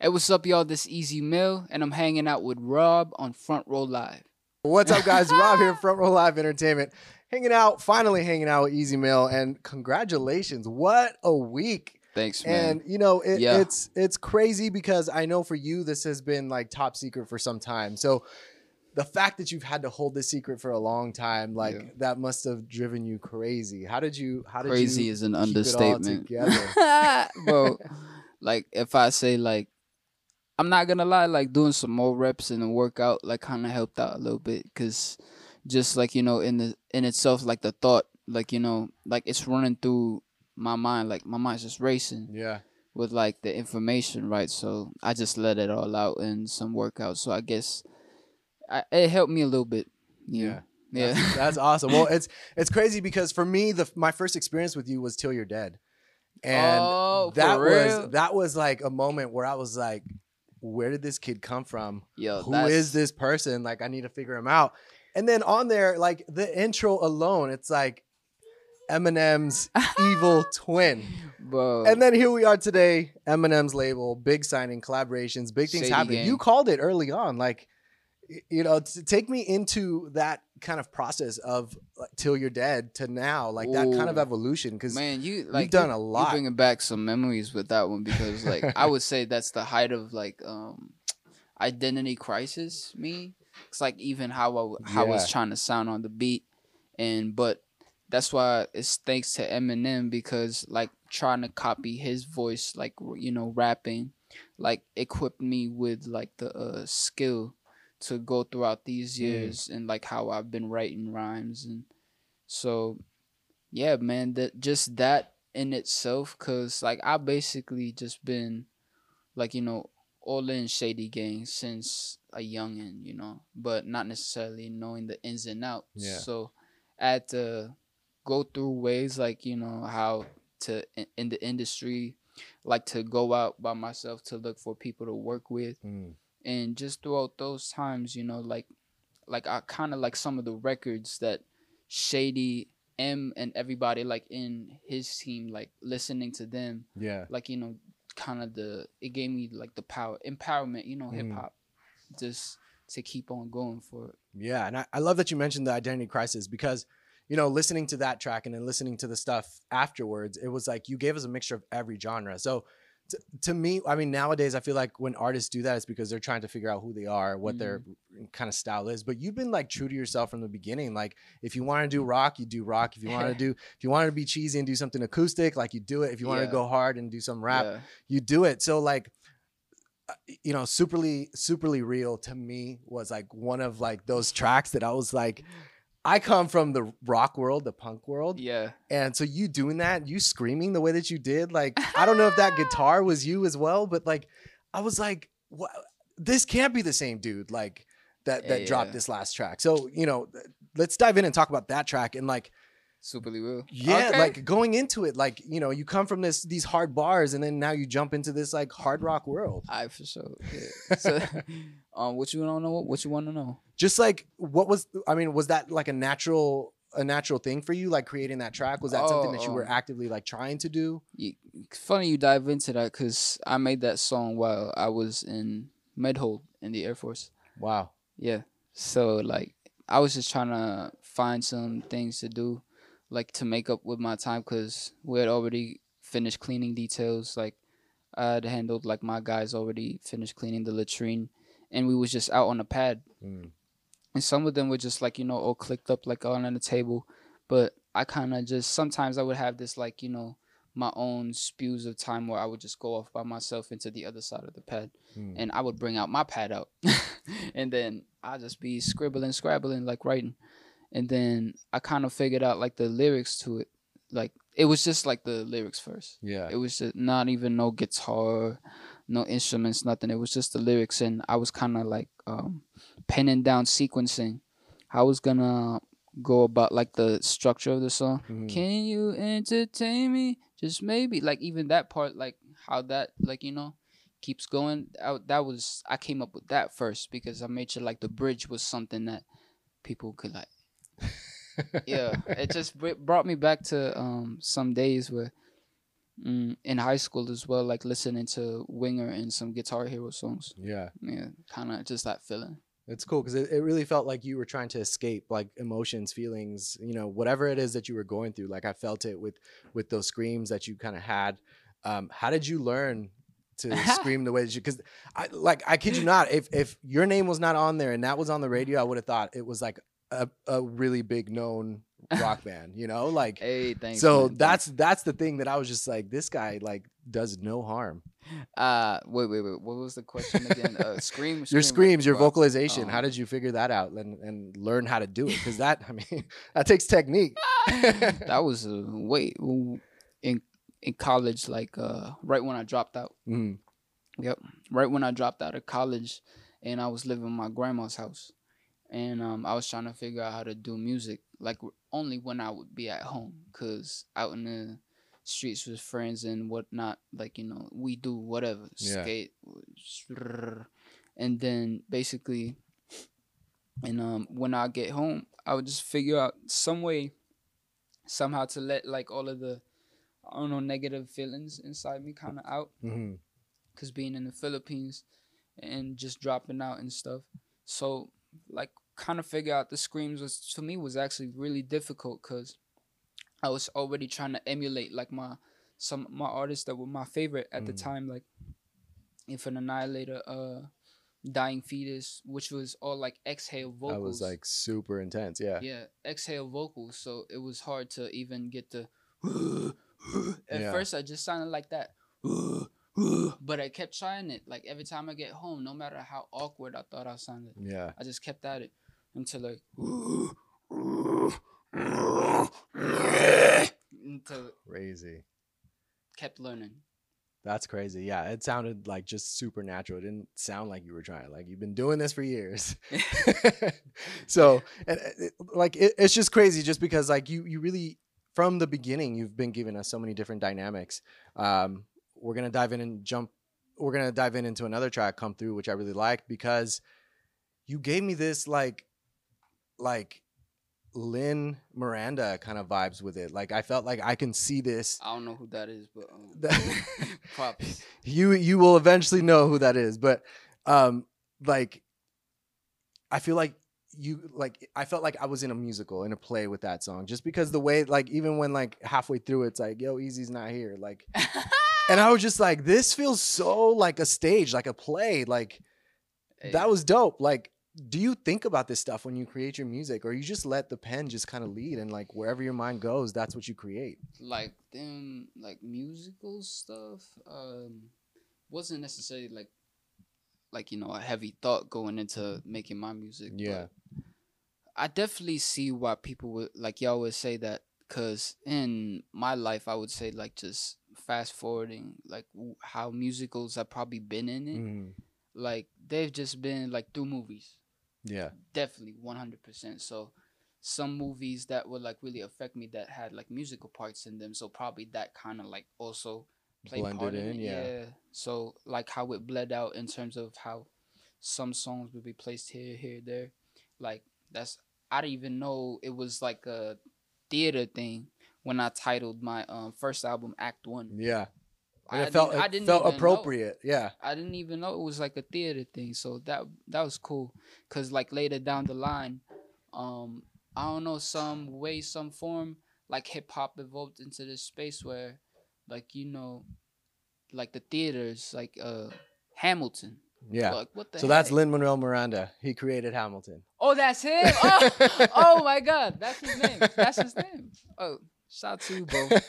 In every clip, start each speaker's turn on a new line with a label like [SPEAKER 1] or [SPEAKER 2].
[SPEAKER 1] Hey, what's up, y'all? This Ez Mil, and I'm hanging out with Rob on Front Row Live.
[SPEAKER 2] What's up, guys? Rob here, Front Row Live Entertainment, hanging out, finally hanging out with Ez Mil, and congratulations! What a week!
[SPEAKER 1] Thanks, man.
[SPEAKER 2] And you know, it,
[SPEAKER 1] Yeah.
[SPEAKER 2] it's it's crazy because I know for you this has been like top secret for some time. So the fact that you've had to hold this secret for a long time, like
[SPEAKER 1] Yeah.
[SPEAKER 2] that must have driven you crazy. How did you? How did you
[SPEAKER 1] Crazy
[SPEAKER 2] you
[SPEAKER 1] is an understatement, bro. Like if I say like, I'm not gonna lie, like doing some more reps in the workout, like kind of helped out a little bit, cause just like you know, in the in itself, like the thought, like you know, like it's running through my mind, like my mind's just racing.
[SPEAKER 2] yeah,
[SPEAKER 1] with like the information, right? So I just let it all out in some workouts. So I guess I, it helped me a little bit.
[SPEAKER 2] yeah.
[SPEAKER 1] Yeah. Yeah.
[SPEAKER 2] That's, that's awesome. Well, it's it's crazy because for me, the my first experience with you was Till You're Dead, and
[SPEAKER 1] Oh,
[SPEAKER 2] that was that was like a moment where I was like, where did this kid come from?
[SPEAKER 1] Yo,
[SPEAKER 2] Who
[SPEAKER 1] that's,
[SPEAKER 2] is this person? Like, I need to figure him out. And then on there, like the intro alone, it's like Eminem's evil twin.
[SPEAKER 1] bro?
[SPEAKER 2] And then here we are today, Eminem's label, big signing, collaborations, big things
[SPEAKER 1] Shady
[SPEAKER 2] happening.
[SPEAKER 1] gang.
[SPEAKER 2] You called it early on, like y- you know, to take me into that kind of process of like, till you're dead to now, like that kind of evolution. Because
[SPEAKER 1] man, you like
[SPEAKER 2] done
[SPEAKER 1] you-
[SPEAKER 2] a lot.
[SPEAKER 1] bringing back some memories with that one because like I would say that's the height of like um identity crisis. Me, it's like even how I how I was trying to sound on the beat, and but that's why it's thanks to Eminem because like trying to copy his voice, like you know rapping, like equipped me with like the uh, skill to go throughout these
[SPEAKER 2] Mm.
[SPEAKER 1] years and like how I've been writing rhymes and so yeah man that just that in itself cuz like I basically just been like you know all in shady gang since a youngin you know but not necessarily knowing the ins and outs
[SPEAKER 2] Yeah.
[SPEAKER 1] so I had to go through ways like you know how to in, in the industry like to go out by myself to look for people to work with
[SPEAKER 2] Mm,
[SPEAKER 1] and just throughout those times you know like like i kind of like some of the records that shady m and everybody like in his team like listening to them
[SPEAKER 2] yeah,
[SPEAKER 1] like you know kind of the it gave me like the power empowerment you know
[SPEAKER 2] Mm.
[SPEAKER 1] hip hop just to keep on going for it
[SPEAKER 2] yeah. And I, I love that you mentioned the identity crisis because you know, listening to that track and then listening to the stuff afterwards, it was like you gave us a mixture of every genre. So to me, I mean, nowadays I feel like when artists do that, it's because they're trying to figure out who they are, what their kind of style is. But you've been like true to yourself from the beginning. Like if you want to do rock, you do rock. If you want to do, if you want to be cheesy and do something acoustic, like you do it. If you want to
[SPEAKER 1] Yeah.
[SPEAKER 2] go hard and do some rap,
[SPEAKER 1] yeah
[SPEAKER 2] you do it. So like, uh, you know, superly, superly real to me was like one of like those tracks that I was like, I come from the rock world, the punk world.
[SPEAKER 1] yeah
[SPEAKER 2] And so you doing that, you screaming the way that you did, like I don't know if that guitar was you as well, but like I was like, what? This can't be the same dude, like that that
[SPEAKER 1] Yeah,
[SPEAKER 2] dropped
[SPEAKER 1] yeah.
[SPEAKER 2] this last track. So you know, let's dive in and talk about that track and like
[SPEAKER 1] superly real
[SPEAKER 2] yeah,
[SPEAKER 1] Okay.
[SPEAKER 2] like going into it, like you know, you come from this these hard bars, and then now you jump into this like hard rock world.
[SPEAKER 1] i for sure yeah. so um what you want to know what you want to know
[SPEAKER 2] Just like what was I mean, was that like a natural a natural thing for you, like creating that track? Was that something
[SPEAKER 1] Oh,
[SPEAKER 2] that you were
[SPEAKER 1] um,
[SPEAKER 2] actively like trying to do?
[SPEAKER 1] you, funny you dive into that because I made that song while I was in Medhold in the Air Force.
[SPEAKER 2] Wow.
[SPEAKER 1] Yeah. So like I was just trying to find some things to do, like to make up with my time because we had already finished cleaning details. Like I had handled like my guys already finished cleaning the latrine, and we was just out on the pad
[SPEAKER 2] Mm.
[SPEAKER 1] and some of them were just like you know all clicked up like all on the table but i kind of just sometimes i would have this like you know my own spews of time where i would just go off by myself into the other side of the pad
[SPEAKER 2] Mm.
[SPEAKER 1] and i would bring out my pad out and then I'd just be scribbling scrabbling like writing and then i kind of figured out like the lyrics to it like it was just like the lyrics first
[SPEAKER 2] Yeah.
[SPEAKER 1] it was just not even no guitar, no instruments, nothing. It was just the lyrics, and I was kind of like um, penning down sequencing. How I was gonna go about like the structure of the song.
[SPEAKER 2] Mhm.
[SPEAKER 1] Can you entertain me? Just maybe like even that part, like how that like you know keeps going. That was I came up with that first because I made sure like the bridge was something that people could like yeah, it just br- brought me back to um some days where mm, in high school as well, like listening to Winger and some Guitar Hero songs.
[SPEAKER 2] Yeah.
[SPEAKER 1] Yeah, kind of just that feeling.
[SPEAKER 2] It's cool because it, it really felt like you were trying to escape like emotions, feelings, you know, whatever it is that you were going through. Like I felt it with with those screams that you kind of had. Um, how did you learn to scream the way that you? Because I like I kid you not, if if your name was not on there and that was on the radio, I would have thought it was like a, a really big known rock band. You know, like
[SPEAKER 1] Hey, thanks.
[SPEAKER 2] so
[SPEAKER 1] man,
[SPEAKER 2] that's that's the thing that I was just like, this guy like does no harm.
[SPEAKER 1] uh wait wait wait. What was the question again? Uh, scream.
[SPEAKER 2] Your screams, your vocalization. How
[SPEAKER 1] Um,
[SPEAKER 2] did you figure that out and and learn how to do it? Because that I mean that takes technique.
[SPEAKER 1] that was uh, wait in in college, like uh right when I dropped out.
[SPEAKER 2] Mhm.
[SPEAKER 1] Yep. Right when I dropped out of college and I was living in my grandma's house. And um, I was trying to figure out how to do music, like only when I would be at home. Because out in the streets with friends and whatnot, like, you know, we do whatever
[SPEAKER 2] Yeah.
[SPEAKER 1] skate. And then basically, and um, when I get home, I would just figure out some way, somehow to let like all of the, I don't know, negative feelings inside me kind of out
[SPEAKER 2] Mhm.
[SPEAKER 1] because being in the Philippines and just dropping out and stuff. So like kind of figure out the screams was to me was actually really difficult because I was already trying to emulate like my some my artists that were my favorite at the
[SPEAKER 2] Mm.
[SPEAKER 1] time like if an annihilator uh dying fetus which was all like exhale vocals
[SPEAKER 2] That was like super intense. Yeah.
[SPEAKER 1] yeah exhale vocals so it was hard to even get the at
[SPEAKER 2] Yeah.
[SPEAKER 1] first i just sounded like that but i kept trying it like every time i get home no matter how awkward i thought i sounded
[SPEAKER 2] Yeah.
[SPEAKER 1] i just kept at it until like until
[SPEAKER 2] Crazy.
[SPEAKER 1] kept learning
[SPEAKER 2] That's crazy. Yeah. It sounded like just super natural. It didn't sound like you were trying. Like you've been doing this for years. so, and uh, it, like it, it's just crazy just because like you you really from the beginning you've been giving us so many different dynamics. Um we're to dive in and jump we're to dive in into another track come through which I really liked because you gave me this like like Lin Miranda kind of vibes with it. Like I felt like I can see this.
[SPEAKER 1] i don't know who that is but um, props
[SPEAKER 2] you you will eventually know who that is, but um like I feel like you like I felt like I was in a musical in a play with that song just because the way like even when like halfway through it's like yo Easy's not here like and I was just like this feels so like a stage like a play like
[SPEAKER 1] Hey.
[SPEAKER 2] that was dope like do you think about this stuff when you create your music or you just let the pen just kind of lead and like wherever your mind goes that's what you create
[SPEAKER 1] like them like musical stuff um wasn't necessarily like like you know a heavy thought going into making my music but
[SPEAKER 2] Yeah.
[SPEAKER 1] i definitely see why people would like y'all would say that because in my life i would say like just fast forwarding like w- how musicals have probably been in it
[SPEAKER 2] Mhm.
[SPEAKER 1] like they've just been like through movies
[SPEAKER 2] yeah
[SPEAKER 1] definitely 100% so some movies that would like really affect me that had like musical parts in them so probably that kind of like also played
[SPEAKER 2] Blended
[SPEAKER 1] part in,
[SPEAKER 2] in,
[SPEAKER 1] it.
[SPEAKER 2] yeah.
[SPEAKER 1] so like how it bled out in terms of how some songs would be placed here here there like that's i didn't even know it was like a theater thing when i titled my um first album act one
[SPEAKER 2] yeah and
[SPEAKER 1] I
[SPEAKER 2] it felt
[SPEAKER 1] didn't- I didn't
[SPEAKER 2] felt
[SPEAKER 1] even know.
[SPEAKER 2] appropriate yeah
[SPEAKER 1] I didn't even know it was like a theater thing. So that that was cool. Cause like later down the line, um, I don't know, some way, some form, like hip hop evolved into this space where, like you know, like the theaters, like uh, Hamilton.
[SPEAKER 2] yeah
[SPEAKER 1] Like what the?
[SPEAKER 2] So that's
[SPEAKER 1] heck?
[SPEAKER 2] Lin Manuel Miranda. He created Hamilton.
[SPEAKER 1] Oh, that's him. Oh, oh my God, that's his name. That's his name. Oh, shout out to you, bro.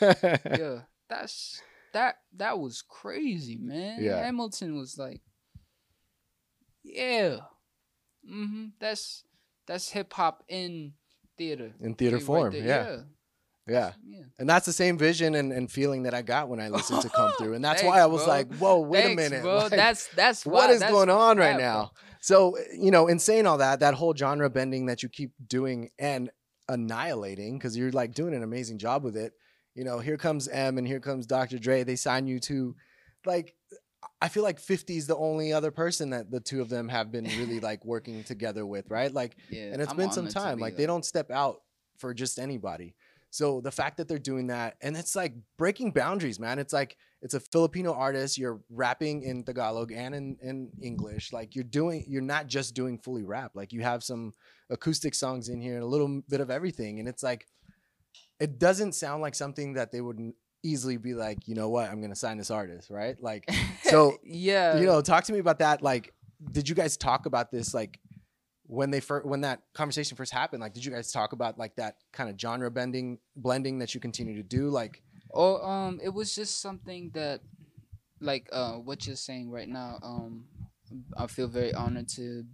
[SPEAKER 1] yeah, that's that that was crazy, man.
[SPEAKER 2] Yeah.
[SPEAKER 1] Hamilton was like, yeah, mm-hmm. That's that's hip hop in theater.
[SPEAKER 2] In theater
[SPEAKER 1] Right
[SPEAKER 2] form,
[SPEAKER 1] there,
[SPEAKER 2] yeah. yeah.
[SPEAKER 1] yeah.
[SPEAKER 2] And that's the same vision and, and feeling that I got when I listened to Come Through. And that's why I was
[SPEAKER 1] bro.
[SPEAKER 2] like, whoa, wait
[SPEAKER 1] Thanks,
[SPEAKER 2] a minute.
[SPEAKER 1] bro.
[SPEAKER 2] like,
[SPEAKER 1] that's that's
[SPEAKER 2] what
[SPEAKER 1] why-
[SPEAKER 2] is
[SPEAKER 1] that's
[SPEAKER 2] going on right
[SPEAKER 1] that, bro.
[SPEAKER 2] now? So, you know, in saying all that, that whole genre bending that you keep doing and annihilating, because you're like doing an amazing job with it. You know, here comes M and here comes Dr. Dre. They sign you to like I feel like 50 is the only other person that the two of them have been really like working together with, right? Like
[SPEAKER 1] Yeah,
[SPEAKER 2] and it's
[SPEAKER 1] I'm
[SPEAKER 2] been some time.
[SPEAKER 1] be
[SPEAKER 2] Like they don't step out for just anybody. So the fact that they're doing that and it's like breaking boundaries, man. It's like it's a Filipino artist. You're rapping in Tagalog and in, in English. Like you're doing, you're not just doing fully rap. Like you have some acoustic songs in here and a little bit of everything. And it's like, it doesn't sound like something that they would easily be like, you know what, I'm gonna sign this artist, right? Like, so
[SPEAKER 1] yeah,
[SPEAKER 2] you know, talk to me about that. Like, did you guys talk about this? Like, when they first, when that conversation first happened, like, did you guys talk about like that kind of genre bending, blending that you continue to do? Like,
[SPEAKER 1] Or um, it was just something that, like uh, what you're saying right now. Um, I feel very honored to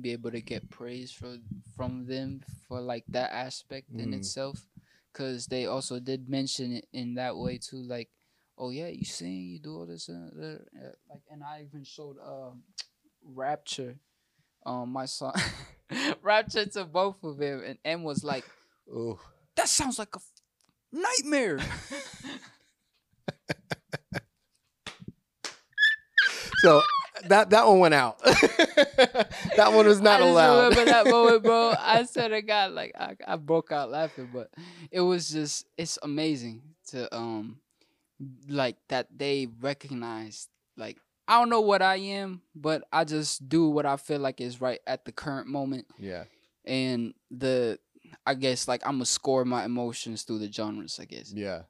[SPEAKER 1] be able to get praise for from them for like that aspect in
[SPEAKER 2] Mm.
[SPEAKER 1] itself, because they also did mention it in that way too. Like, oh yeah, you sing, you do all this, uh, uh, uh," like, and I even showed um, Rapture, um, my song, Rapture to both of them, and M was like,
[SPEAKER 2] oh,
[SPEAKER 1] that sounds like a f- nightmare.
[SPEAKER 2] so that that one went out. that one was not
[SPEAKER 1] I
[SPEAKER 2] allowed.
[SPEAKER 1] remember that moment, bro. I said to God, like I, I broke out laughing, but it was just it's amazing to um like that they recognized like I don't know what I am, but I just do what I feel like is right at the current moment.
[SPEAKER 2] yeah.
[SPEAKER 1] And the I guess like I'm gonna score my emotions through the genres, I guess.
[SPEAKER 2] Yeah.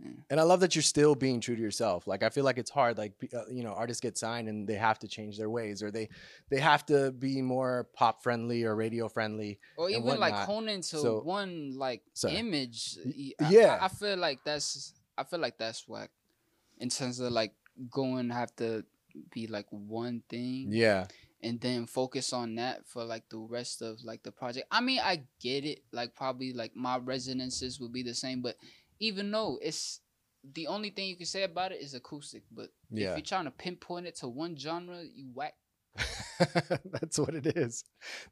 [SPEAKER 1] Yeah.
[SPEAKER 2] And I love that you're still being true to yourself. Like I feel like it's hard. Like uh, you know, artists get signed and they have to change their ways, or they they have to be more pop friendly or radio friendly.
[SPEAKER 1] or even like hone into
[SPEAKER 2] So-
[SPEAKER 1] one like
[SPEAKER 2] Sorry.
[SPEAKER 1] image.
[SPEAKER 2] Y-
[SPEAKER 1] I- I-
[SPEAKER 2] yeah.
[SPEAKER 1] I, feel like that's I feel like that's whack in terms of like going have to be like one thing
[SPEAKER 2] Yeah.
[SPEAKER 1] and then focus on that for like the rest of like the project. I mean, I get it. Like probably like my resonances would be the same, but even though it's the only thing you can say about it is acoustic, but
[SPEAKER 2] Yeah.
[SPEAKER 1] if you're trying to pinpoint it to one genre, you whack.
[SPEAKER 2] That's what it is.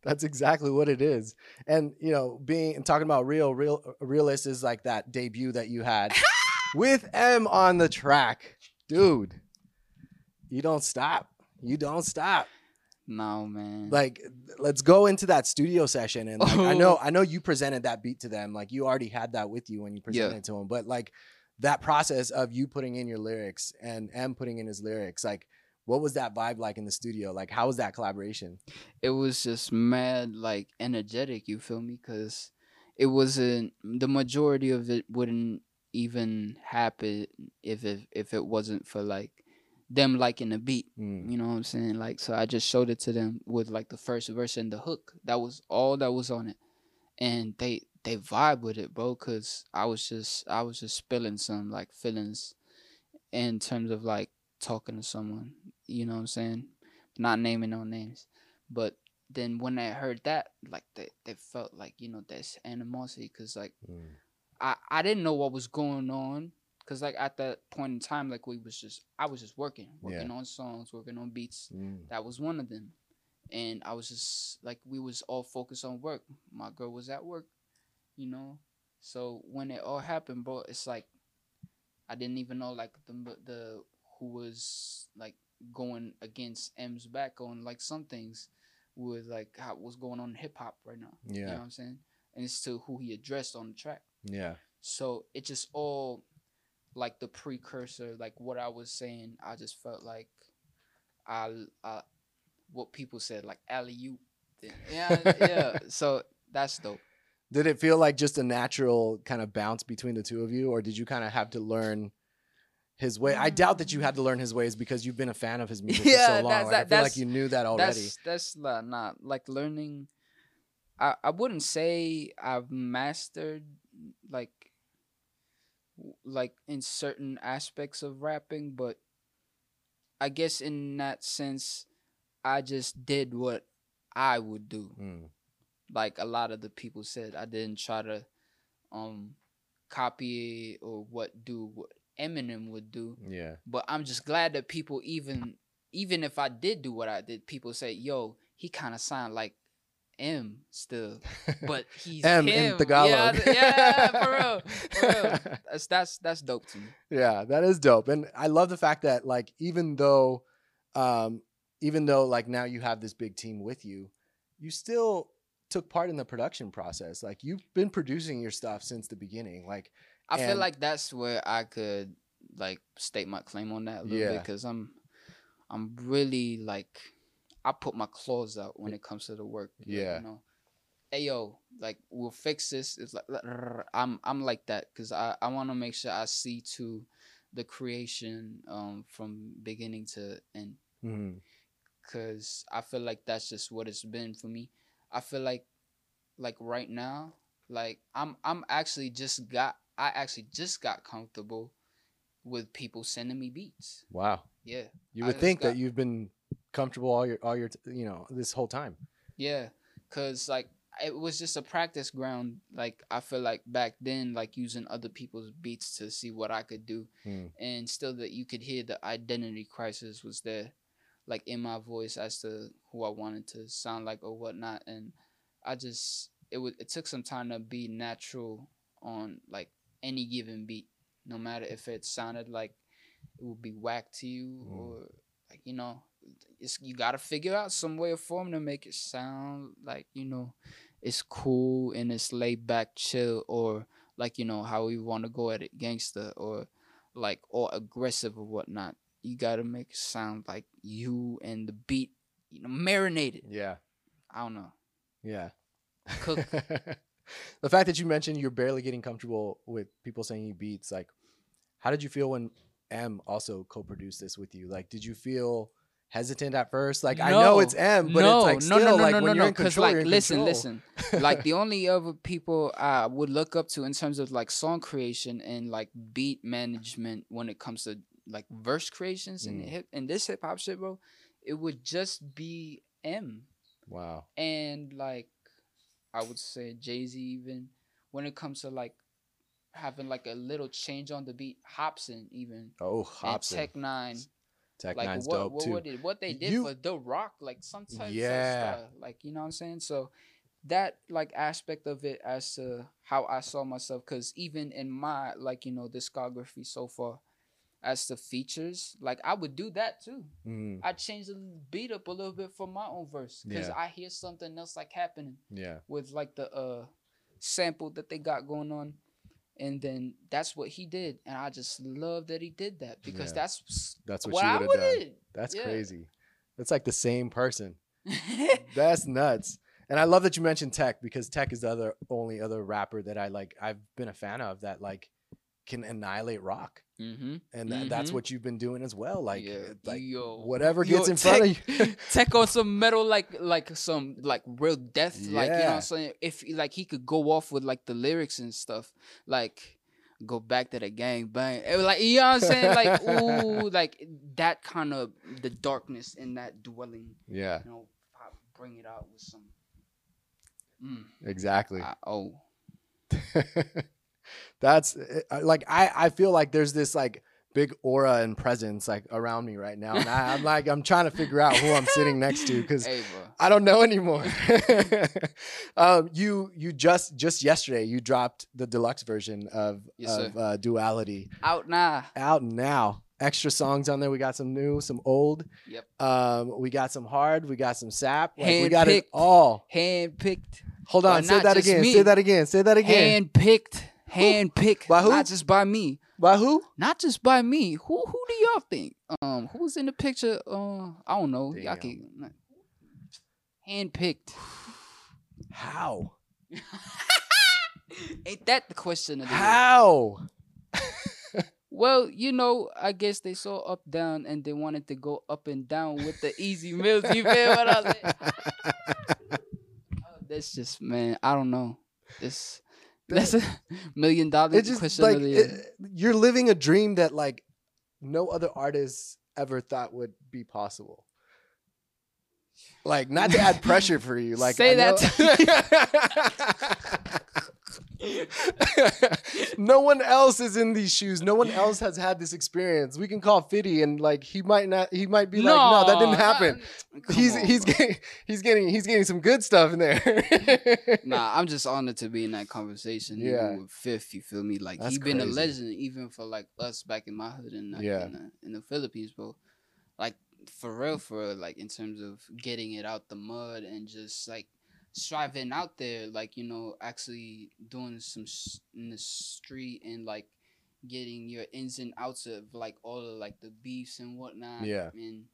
[SPEAKER 2] That's exactly what it is. And you know, being and talking about real, real, Realest is like that debut that you had with M on the track, dude. You don't stop. You don't stop.
[SPEAKER 1] No man.
[SPEAKER 2] Like, let's go into that studio session. And like, I know, I know you presented that beat to them. Like, you already had that with you when you presented
[SPEAKER 1] Yeah.
[SPEAKER 2] it to them. But like, that process of you putting in your lyrics and M putting in his lyrics, like, what was that vibe like in the studio? Like, how was that collaboration?
[SPEAKER 1] it was just mad like energetic you feel me because it wasn't the majority of it wouldn't even happen if it if it wasn't for like them liking the beat
[SPEAKER 2] Mm.
[SPEAKER 1] you know what i'm saying? Like so i just showed it to them with like the first verse and the hook. That was all that was on it. And they they vibe with it bro because i was just i was just spilling some like feelings in terms of like talking to someone you know what i'm saying? Not naming no names. But then when I heard that, like they, they felt like you know there's animosity because like
[SPEAKER 2] Mm.
[SPEAKER 1] I I didn't know what was going on because like at that point in time like we was just I was just working working on songs working on beats
[SPEAKER 2] Mm.
[SPEAKER 1] that was one of them and I was just like we was all focused on work my girl was at work you know so when it all happened bro it's like I didn't even know like the the who was like going against M's back on like some things with like how what's going on in hip hop right now. You know
[SPEAKER 2] Yeah.
[SPEAKER 1] what I'm saying? And it's to who he addressed on the track.
[SPEAKER 2] Yeah.
[SPEAKER 1] So it just all like the precursor, like what I was saying, I just felt like I uh what people said, like alley oop. Yeah, yeah. So that's dope.
[SPEAKER 2] Did it feel like just a natural kind of bounce between the two of you, or did you kind of have to learn his way? I doubt that you had to learn his ways because you've been a fan of his music for so long.
[SPEAKER 1] that's-
[SPEAKER 2] Like, I feel like you knew that already.
[SPEAKER 1] That's that's not, not like learning. I I wouldn't say I've mastered like w- like in certain aspects of rapping, but I guess in that sense, I just did what I would do.
[SPEAKER 2] Mm.
[SPEAKER 1] Like a lot of the people said, I didn't try to um copy or what do what Eminem would do
[SPEAKER 2] Yeah.
[SPEAKER 1] but I'm just glad that people even even if I did do what I did, people say, "Yo, he kind of sound like M still, but he's
[SPEAKER 2] M in
[SPEAKER 1] him."
[SPEAKER 2] Tagalog.
[SPEAKER 1] Yeah, yeah, for real, for real. That's that's that's dope to me.
[SPEAKER 2] yeah, that is dope. And I love the fact that like even though um even though like now you have this big team with you, you still took part in the production process. Like you've been producing your stuff since the beginning. Like
[SPEAKER 1] I feel like that's where I could like state my claim on that a little
[SPEAKER 2] Yeah.
[SPEAKER 1] bit because I'm I'm really like I put my claws out when it comes to the work.
[SPEAKER 2] Yeah.
[SPEAKER 1] you know, hey yo, like we'll fix this. It's like I'm I'm like that because I I want to make sure I see to the creation um from beginning to end because I feel like that's just what it's been for me. I feel like like right now, like I'm I'm actually just got I actually just got comfortable with people sending me beats.
[SPEAKER 2] wow.
[SPEAKER 1] Yeah.
[SPEAKER 2] You would think
[SPEAKER 1] got-
[SPEAKER 2] that you've been comfortable all your all your you know this whole time.
[SPEAKER 1] Yeah. Cause like it was just a practice ground. Like I feel like back then, like using other people's beats to see what I could do.
[SPEAKER 2] Mm.
[SPEAKER 1] And still that you could hear the identity crisis was there, like in my voice as to who I wanted to sound like or whatnot. And I just it would it took some time to be natural on like any given beat, no matter if it sounded like it would be whack to you
[SPEAKER 2] Mm.
[SPEAKER 1] or like you know, it's you gotta figure out some way or form to make it sound like you know, it's cool and it's laid back, chill, or like you know how we want to go at it, gangster or like or aggressive or whatnot. You gotta make it sound like you and the beat, you know, marinated.
[SPEAKER 2] Yeah.
[SPEAKER 1] I don't know.
[SPEAKER 2] Yeah.
[SPEAKER 1] Cook.
[SPEAKER 2] the fact that you mentioned you're barely getting comfortable with people saying you beats, like, how did you feel when M also co-produced this with you? Like, did you feel hesitant at first? Like, I know it's M, but
[SPEAKER 1] no,
[SPEAKER 2] it's like
[SPEAKER 1] no,
[SPEAKER 2] still
[SPEAKER 1] no,
[SPEAKER 2] like
[SPEAKER 1] no, no,
[SPEAKER 2] when
[SPEAKER 1] no,
[SPEAKER 2] you're in
[SPEAKER 1] Because
[SPEAKER 2] control,
[SPEAKER 1] like,
[SPEAKER 2] you're in
[SPEAKER 1] listen,
[SPEAKER 2] control.
[SPEAKER 1] listen. like the only other people I would look up to in terms of like song creation and like beat management when it comes to like verse creations and
[SPEAKER 2] Mm.
[SPEAKER 1] hip and this hip hop shit, bro, it would just be M
[SPEAKER 2] wow.
[SPEAKER 1] and like I would say Jay Z even when it comes to like having like a little change on the beat, Hobson even
[SPEAKER 2] Oh,
[SPEAKER 1] and Tech N9ne
[SPEAKER 2] Tech
[SPEAKER 1] like
[SPEAKER 2] Nine's
[SPEAKER 1] what
[SPEAKER 2] dope
[SPEAKER 1] what,
[SPEAKER 2] too.
[SPEAKER 1] what did what they did
[SPEAKER 2] You-
[SPEAKER 1] for The Rock, like sometimes,
[SPEAKER 2] Yeah.
[SPEAKER 1] stuff. Like you know what I'm saying? So that like aspect of it as to how I saw myself, because even in my like you know discography so far, as the features, like I would do that too.
[SPEAKER 2] Mm,
[SPEAKER 1] I change the beat up a little bit for my own verse because
[SPEAKER 2] Yeah.
[SPEAKER 1] I hear something else like happening
[SPEAKER 2] yeah.
[SPEAKER 1] with like the uh sample that they got going on. And then that's what he did, and I just love that he did that because
[SPEAKER 2] Yeah.
[SPEAKER 1] that's
[SPEAKER 2] That's what,
[SPEAKER 1] what
[SPEAKER 2] you would have done. That's
[SPEAKER 1] Yeah.
[SPEAKER 2] crazy. That's like the same person. That's nuts. And I love that you mentioned Tech because Tech is the other only other rapper that I like I've been a fan of that like can annihilate rock.
[SPEAKER 1] mm-hmm.
[SPEAKER 2] And tha- that's
[SPEAKER 1] Mhm.
[SPEAKER 2] what you've been doing as well. Like
[SPEAKER 1] yeah,
[SPEAKER 2] like
[SPEAKER 1] yo,
[SPEAKER 2] whatever
[SPEAKER 1] Yo,
[SPEAKER 2] gets in front of you.
[SPEAKER 1] tech on some metal like like some like real death like you know what I'm saying if like he could go off with like the lyrics and stuff like go back to the gang bang It was like you know what I'm saying like ooh like that kind of the darkness in that dwelling
[SPEAKER 2] yeah,
[SPEAKER 1] you know pop, bring it out with some mm,
[SPEAKER 2] exactly.
[SPEAKER 1] I- oh
[SPEAKER 2] that's uh, like I I feel like there's this like big aura and presence like around me right now. And I, I'm like I'm trying to figure out who I'm sitting next to because
[SPEAKER 1] hey
[SPEAKER 2] I don't know anymore. um, you you just just yesterday you dropped the deluxe version of
[SPEAKER 1] Yes,
[SPEAKER 2] of uh, Duality
[SPEAKER 1] out now
[SPEAKER 2] out now. Extra songs on there. We got some new, some old.
[SPEAKER 1] Yep.
[SPEAKER 2] Um, we got some hard. We got some sap. Like, we got it all.
[SPEAKER 1] hand picked
[SPEAKER 2] Hold on. Say that again.
[SPEAKER 1] me.
[SPEAKER 2] Say that again. Say that again.
[SPEAKER 1] hand picked hand picked
[SPEAKER 2] By who?
[SPEAKER 1] not just by me
[SPEAKER 2] By who?
[SPEAKER 1] not just by me. Who who do y'all think? Um, who's in the picture? Uh, I don't know. Y'all
[SPEAKER 2] Damn.
[SPEAKER 1] can handpicked.
[SPEAKER 2] How?
[SPEAKER 1] Ain't that the question of the?
[SPEAKER 2] How?
[SPEAKER 1] Well, you know, I guess they saw up down and they wanted to go up and down with the easy meals. You feel what I'm saying? Oh, that's just man. I don't know. This that's a million dollar
[SPEAKER 2] It's just
[SPEAKER 1] question
[SPEAKER 2] like it- you're living a dream that like no other artist ever thought would be possible. Like not to add pressure for you, like
[SPEAKER 1] Say
[SPEAKER 2] I
[SPEAKER 1] that
[SPEAKER 2] no one else is in these shoes. No one else has had this experience. We can call Fiddy and like he might not. He might be like, no, that didn't happen.
[SPEAKER 1] Come
[SPEAKER 2] he's
[SPEAKER 1] on,
[SPEAKER 2] he's
[SPEAKER 1] bro.
[SPEAKER 2] getting he's getting he's getting some good stuff in there.
[SPEAKER 1] Nah, I'm just honored to be in that conversation.
[SPEAKER 2] Yeah.
[SPEAKER 1] With Fifth, you feel me? Like
[SPEAKER 2] That's
[SPEAKER 1] he been a legend even for like us back in my hood in the,
[SPEAKER 2] Yeah.
[SPEAKER 1] in, the, in the Philippines, bro. Like for real, for real, like in terms of getting it out the mud and just like striving out there, like you know, actually doing some s- in the street and like getting your ins and outs of like all of like the beefs and whatnot.
[SPEAKER 2] Yeah.
[SPEAKER 1] and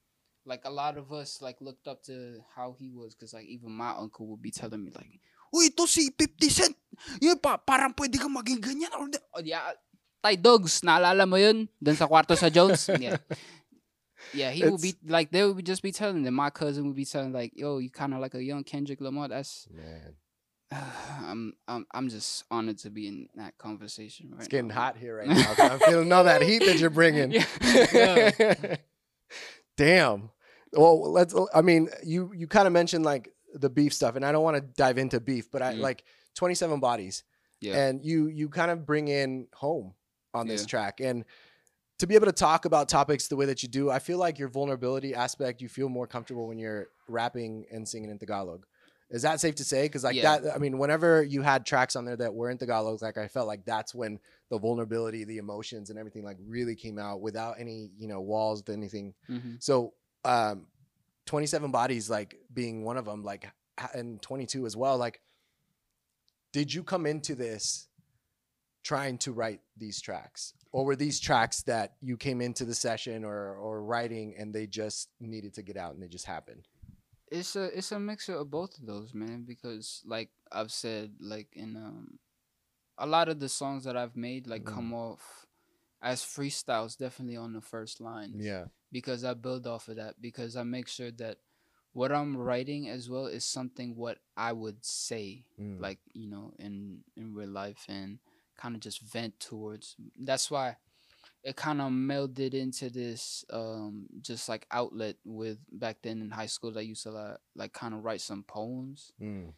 [SPEAKER 1] like a lot of us like looked up to how he was because like even my uncle would be telling me like, "Uy, ito si 50 Cent. Yun pa, parang pwede ka maging ganyan." Or oh, yeah. Tay Dogs, naalala mo yun? Dun sa kwarto sa Jones? Yeah. Yeah, he would be like they would just be telling them. My cousin would be telling like, "Yo, you kind of like a young Kendrick Lamar." That's
[SPEAKER 2] Man,
[SPEAKER 1] I'm I'm I'm just honored to be in that conversation right
[SPEAKER 2] it's getting
[SPEAKER 1] now.
[SPEAKER 2] hot here right now. I'm feeling all that heat that you're bringing.
[SPEAKER 1] Yeah.
[SPEAKER 2] Damn. Well, let's. I mean, you you kind of mentioned like the beef stuff, and I don't want to dive into beef, but I
[SPEAKER 1] Mm.
[SPEAKER 2] like 27 bodies,
[SPEAKER 1] Yeah.
[SPEAKER 2] and you you kind of bring in home on this
[SPEAKER 1] Yeah.
[SPEAKER 2] track, and to be able to talk about topics the way that you do, I feel like your vulnerability aspect, you feel more comfortable when you're rapping and singing in Tagalog. Is that safe to say? Because like
[SPEAKER 1] Yeah.
[SPEAKER 2] that, I mean, whenever you had tracks on there that were in Tagalog, like I felt like that's when the vulnerability, the emotions, and everything like really came out without any you know walls, anything.
[SPEAKER 1] Mhm.
[SPEAKER 2] So, um, 27 bodies, like being one of them, like, and 22 as well. Like, did you come into this trying to write these tracks, or were these tracks that you came into the session or or writing and they just needed to get out and they just happened?
[SPEAKER 1] It's a it's a mixture of both of those, man. Because like I've said, like in um, a lot of the songs that I've made, like
[SPEAKER 2] Mhm.
[SPEAKER 1] come off as freestyles, definitely on the first line.
[SPEAKER 2] Yeah,
[SPEAKER 1] because I build off of that because I make sure that what I'm writing as well is something what I would say
[SPEAKER 2] Mm.
[SPEAKER 1] like you know in in real life and kind of just vent towards that's why it kind of melded into this um just like outlet with back then in high school I used to like, like kind of write some poems
[SPEAKER 2] Mm.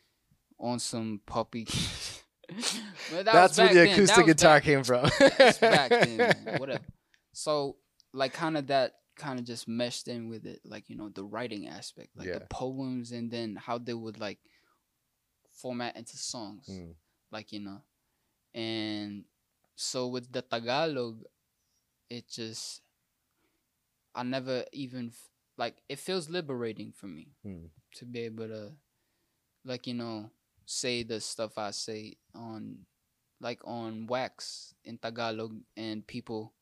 [SPEAKER 1] on some puppy that
[SPEAKER 2] that's where the acoustic guitar
[SPEAKER 1] back-
[SPEAKER 2] came from.
[SPEAKER 1] back then, man. Whatever. So like kind of that kind of just meshed in with it, like you know the writing aspect, like
[SPEAKER 2] Yeah.
[SPEAKER 1] the poems, and then how they would like format into songs,
[SPEAKER 2] Mm.
[SPEAKER 1] like you know, and so with the Tagalog, it just I never even like it feels liberating for me
[SPEAKER 2] Mm.
[SPEAKER 1] to be able to like you know say the stuff I say on like on wax in Tagalog and people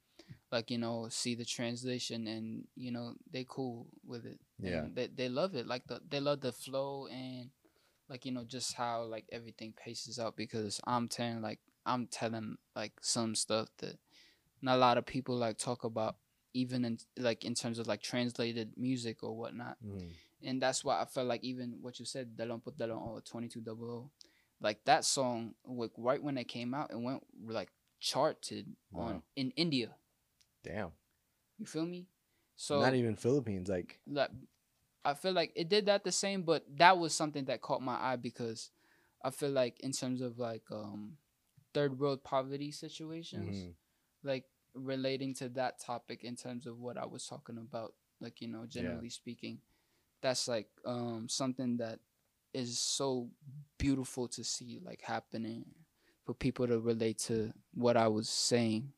[SPEAKER 1] like you know see the translation and you know they cool with it
[SPEAKER 2] Yeah.
[SPEAKER 1] and they, they love it like the they love the flow and like you know just how like everything paces out because I'm telling like I'm telling like some stuff that not a lot of people like talk about even in like in terms of like translated music or whatnot
[SPEAKER 2] Mm.
[SPEAKER 1] and that's why I felt like even what you said, Dalawang Pu't Dalawa or twenty two double O, like that song, like right when it came out, it went like charted on in India.
[SPEAKER 2] Damn.
[SPEAKER 1] You feel me? So
[SPEAKER 2] Not even Philippines. Like,
[SPEAKER 1] like I feel like it did that the same, but that was something that caught my eye because I feel like in terms of like um third world poverty situations,
[SPEAKER 2] mhm.
[SPEAKER 1] like relating to that topic in terms of what I was talking about, like you know, generally speaking, that's like um something that is so beautiful to see like happening for people to relate to what I was saying,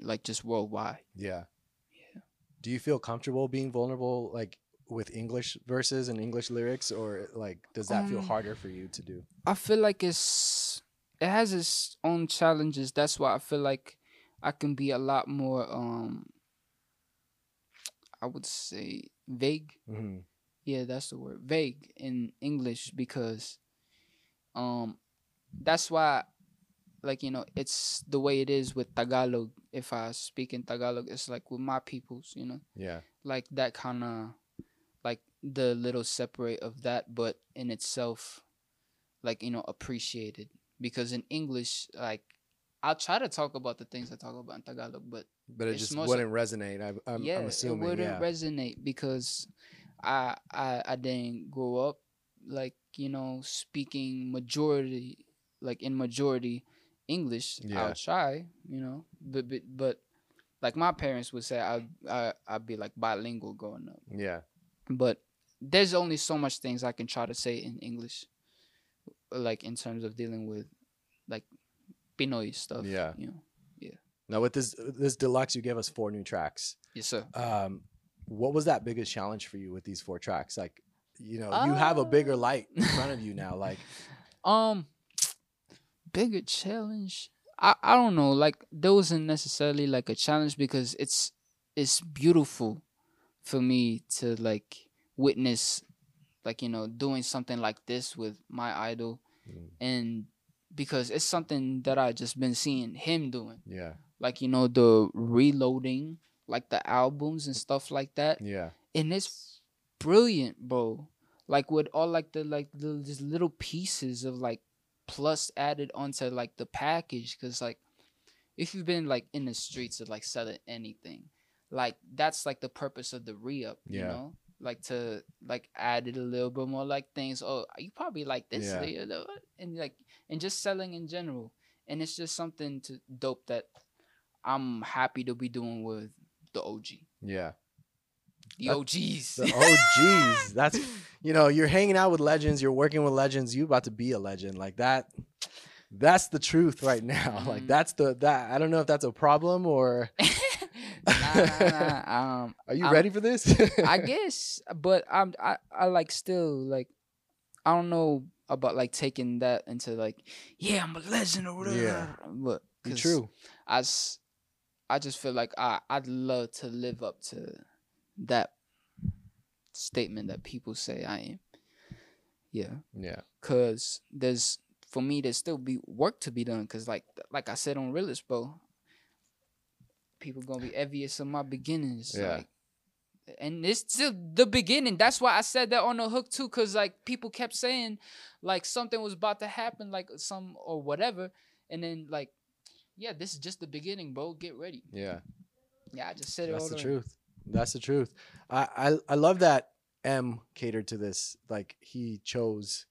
[SPEAKER 1] like just worldwide.
[SPEAKER 2] yeah.
[SPEAKER 1] Yeah.
[SPEAKER 2] Do you feel comfortable being vulnerable, like with English verses and English lyrics, or like does that feel
[SPEAKER 1] Um,
[SPEAKER 2] harder for you to do?
[SPEAKER 1] I feel like it's it has its own challenges. That's why I feel like I can be a lot more um I would say vague.
[SPEAKER 2] hmm
[SPEAKER 1] Yeah, that's the word. Vague in English because um that's why like you know it's the way it is with Tagalog. If I speak in Tagalog, it's like with my peoples, you know
[SPEAKER 2] Yeah.
[SPEAKER 1] like that kind of like the little separate of that but in itself like you know appreciated because in english like i'll try to talk about the things i talk about in tagalog but
[SPEAKER 2] But it just wouldn't resonate. I, I'm,
[SPEAKER 1] yeah
[SPEAKER 2] I'm assuming.
[SPEAKER 1] it wouldn't
[SPEAKER 2] yeah.
[SPEAKER 1] resonate because I, I i didn't grow up like you know speaking majority like in majority english
[SPEAKER 2] Yeah.
[SPEAKER 1] i'll try you know but but, but like my parents would say i I, i'd be like bilingual growing up
[SPEAKER 2] yeah.
[SPEAKER 1] but there's only so much things I can try to say in English, like in terms of dealing with like Pinoy stuff.
[SPEAKER 2] Yeah.
[SPEAKER 1] You know. Yeah.
[SPEAKER 2] Now with this this deluxe, you gave us four new tracks.
[SPEAKER 1] Yes, sir.
[SPEAKER 2] Um, what was that biggest challenge for you with these four tracks? Like, you know you have a bigger
[SPEAKER 1] Uh,
[SPEAKER 2] light in front of you now. Like
[SPEAKER 1] Um, bigger challenge. I I don't know. Like there wasn't necessarily like a challenge because it's it's beautiful for me to like witness, like you know, doing something like this with my idol,
[SPEAKER 2] Mm.
[SPEAKER 1] and because it's something that I just been seeing him doing,
[SPEAKER 2] yeah,
[SPEAKER 1] like you know the reloading, like the albums and stuff like that.
[SPEAKER 2] Yeah,
[SPEAKER 1] and it's brilliant, bro. Like with all like the like the just little pieces of like plus added onto like the package, cause like if you've been like in the streets of like selling anything, like that's like the purpose of the re up, you
[SPEAKER 2] Yeah.
[SPEAKER 1] know, like to like add it a little bit more like things. Oh, you probably like this,
[SPEAKER 2] Yeah.
[SPEAKER 1] and like and just selling in general, and it's just something to dope that I'm happy to be doing with the OG,
[SPEAKER 2] yeah.
[SPEAKER 1] the OGs.
[SPEAKER 2] The OGs. That's you know, you're hanging out with legends, you're working with legends, you about to be a legend. Like that that's the truth right now. Like
[SPEAKER 1] Mhm.
[SPEAKER 2] that's the that I don't know if that's a problem or
[SPEAKER 1] nah, nah, nah. Um,
[SPEAKER 2] are you
[SPEAKER 1] I'm-
[SPEAKER 2] ready for this?
[SPEAKER 1] I guess, but I'm I, I like still like I don't know about like taking that into like yeah I'm a legend or whatever.
[SPEAKER 2] Yeah.
[SPEAKER 1] but
[SPEAKER 2] True.
[SPEAKER 1] I just feel like I I'd love to live up to that statement that people say I am. Yeah,
[SPEAKER 2] Yeah.
[SPEAKER 1] cause there's for me there's still be work to be done. Cause like like I said on Realest, bro, people gonna be envious of my beginnings.
[SPEAKER 2] Yeah.
[SPEAKER 1] Like, and it's still the beginning. That's why I said that on the hook too, cause like people kept saying like something was about to happen, like some or whatever, and then like, yeah, this is just the beginning, bro. Get ready.
[SPEAKER 2] Yeah.
[SPEAKER 1] Yeah, I just said it.
[SPEAKER 2] That's the
[SPEAKER 1] the-
[SPEAKER 2] truth. That's the truth. I, I I love that M catered to this. Like he chose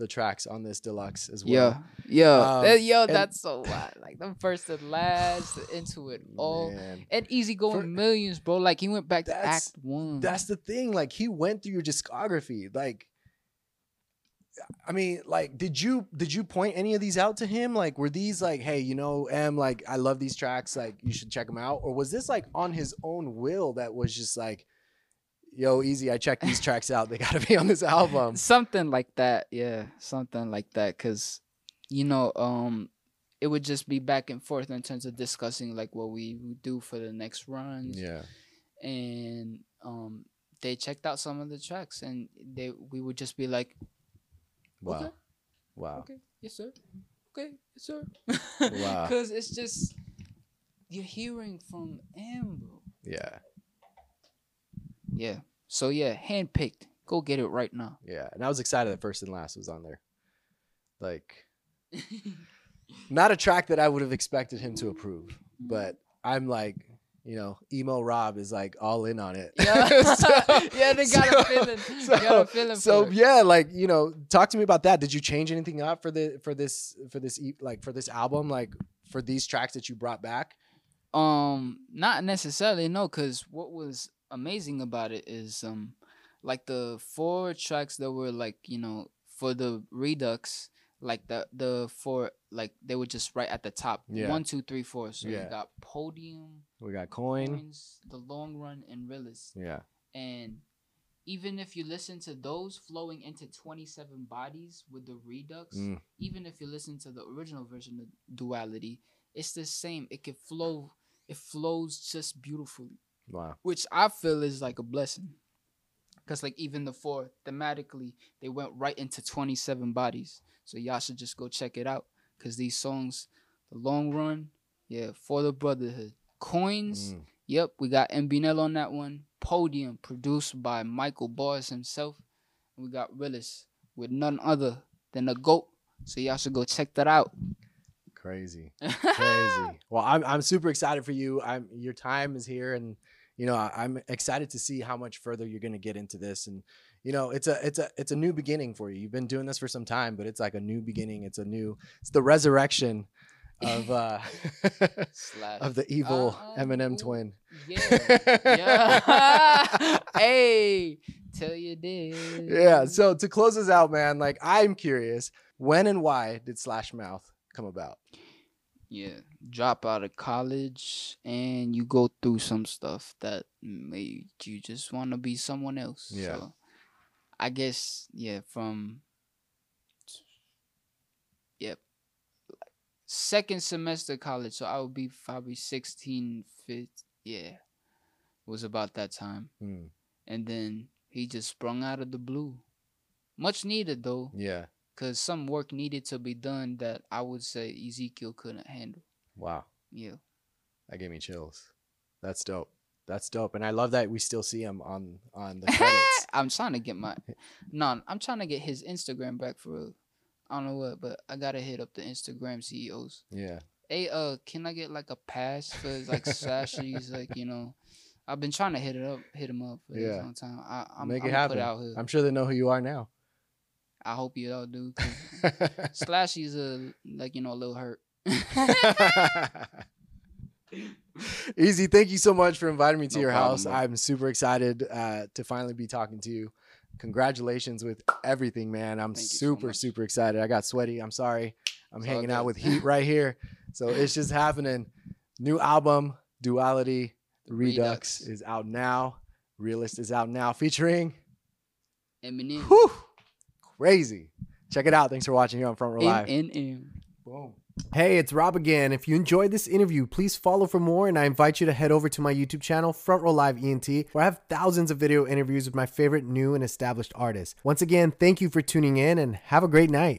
[SPEAKER 2] the tracks on this deluxe as well.
[SPEAKER 1] Yeah, yeah,
[SPEAKER 2] Um,
[SPEAKER 1] That- yo, that's so wild. Like the first to last, into it all,
[SPEAKER 2] Man.
[SPEAKER 1] and easy going
[SPEAKER 2] For-
[SPEAKER 1] millions, bro. Like he went back to
[SPEAKER 2] That's-
[SPEAKER 1] Act One.
[SPEAKER 2] That's the thing. Like he went through your discography. Like I mean, like, did you did you point any of these out to him? Like, were these like, hey, you know, M, like, I love these tracks, like, you should check them out, or was this like on his own will that was just like, yo, easy, I checked these tracks out, they got to be on this album.
[SPEAKER 1] something like that. Yeah, something like that. Cause you know, um, it would just be back and forth in terms of discussing like what we would do for the next runs.
[SPEAKER 2] Yeah,
[SPEAKER 1] and um, they checked out some of the tracks, and they we would just be like,
[SPEAKER 2] wow,
[SPEAKER 1] Okay.
[SPEAKER 2] wow,
[SPEAKER 1] Okay. Yes, sir. Okay. Yes, sir.
[SPEAKER 2] Wow.
[SPEAKER 1] Because it's just you're hearing from him, bro.
[SPEAKER 2] yeah,
[SPEAKER 1] Yeah. So yeah, handpicked. Go get it right now.
[SPEAKER 2] yeah. And I was excited that first and last was on there. Like, not a track that I would have expected him to approve, but I'm like, you know, emo Rob is like all in on it.
[SPEAKER 1] yeah.
[SPEAKER 2] So-
[SPEAKER 1] yeah, they got
[SPEAKER 2] so-
[SPEAKER 1] a feeling.
[SPEAKER 2] So,
[SPEAKER 1] got a feeling
[SPEAKER 2] so yeah, like you know, talk to me about that. Did you change anything up for the for this for this like for this album, like for these tracks that you brought back?
[SPEAKER 1] Um, not necessarily, no, because what was amazing about it is um like the four tracks that were like, you know, for the redux, like the the four like they were just right at the top.
[SPEAKER 2] Yeah.
[SPEAKER 1] One, two, three, four. So
[SPEAKER 2] Yeah.
[SPEAKER 1] you got podium,
[SPEAKER 2] We got Coin.
[SPEAKER 1] coins, the long run, and Realest.
[SPEAKER 2] Yeah,
[SPEAKER 1] And even if you listen to those flowing into 27 bodies with the redux,
[SPEAKER 2] Mm.
[SPEAKER 1] even if you listen to the original version of duality, it's the same. It could flow, it flows just beautifully,
[SPEAKER 2] wow.
[SPEAKER 1] which I feel is like a blessing. Cause like even the four thematically, they went right into 27 bodies. So y'all should just go check it out. Cause these songs, the long run, yeah, for the brotherhood. Coins,
[SPEAKER 2] Mm.
[SPEAKER 1] Yep, we got MBNL on that one. Podium, produced by Michael Bars himself. And we got Willis with none other than a GOAT. So y'all should go check that out.
[SPEAKER 2] Crazy, crazy. well, I'm I'm super excited for you. I'm your time is here, and you know I, I'm excited to see how much further you're gonna get into this. And you know it's a it's a it's a new beginning for you. You've been doing this for some time, but it's like a new beginning. It's a new it's the resurrection of uh of the evil
[SPEAKER 1] Uh,
[SPEAKER 2] Eminem twin.
[SPEAKER 1] Yeah. yeah. hey, tell you did.
[SPEAKER 2] yeah. So to close this out, man, like I'm curious, when and why did Slash Mouth come about?
[SPEAKER 1] Yeah, drop out of college and you go through some stuff that made you just want to be someone else.
[SPEAKER 2] Yeah.
[SPEAKER 1] So I guess yeah, from yep. Second semester college, so I would be probably 16, 15, yeah. Was about that time.
[SPEAKER 2] Hmm.
[SPEAKER 1] And then he just sprung out of the blue. Much needed though,
[SPEAKER 2] Yeah.
[SPEAKER 1] Because some work needed to be done that I would say Ezekiel couldn't handle.
[SPEAKER 2] Wow.
[SPEAKER 1] Yeah.
[SPEAKER 2] That gave me chills. That's dope. That's dope. And I love that we still see him on on the credits.
[SPEAKER 1] I'm trying to get my no, I'm trying to get his Instagram back for real. I don't know what, but I gotta hit up the Instagram CEOs.
[SPEAKER 2] yeah.
[SPEAKER 1] Hey, uh, can I get like a pass for like sashes? Like you know, I've been trying to hit it up, hit him up for
[SPEAKER 2] Yeah.
[SPEAKER 1] a long time. I, I'm,
[SPEAKER 2] Make
[SPEAKER 1] I'm
[SPEAKER 2] it happen.
[SPEAKER 1] Put out here.
[SPEAKER 2] I'm sure they know who you are now.
[SPEAKER 1] I hope you all do. Slashy's a like you know a little hurt.
[SPEAKER 2] Easy, thank you so much for inviting me to
[SPEAKER 1] No
[SPEAKER 2] your
[SPEAKER 1] problem,
[SPEAKER 2] house.
[SPEAKER 1] bro.
[SPEAKER 2] I'm super excited uh, to finally be talking to you. Congratulations with everything, man. I'm
[SPEAKER 1] Thank you so
[SPEAKER 2] super, super excited. I got sweaty. I'm sorry. I'm
[SPEAKER 1] It's
[SPEAKER 2] hanging out with heat right here. So it's just happening. New album, Duality Redux,
[SPEAKER 1] Redux.
[SPEAKER 2] is out now. Realest is out now, featuring
[SPEAKER 1] Eminem.
[SPEAKER 2] whew, crazy. Check it out. Thanks for watching here on Front Row Live.
[SPEAKER 1] Eminem.
[SPEAKER 2] Boom.
[SPEAKER 3] Hey, it's Rob again. If you enjoyed this interview, please follow for more, and I invite you to head over to my YouTube channel, Front Row Live ENT, where I have thousands of video interviews with my favorite new and established artists. Once again, thank you for tuning in, and have a great night.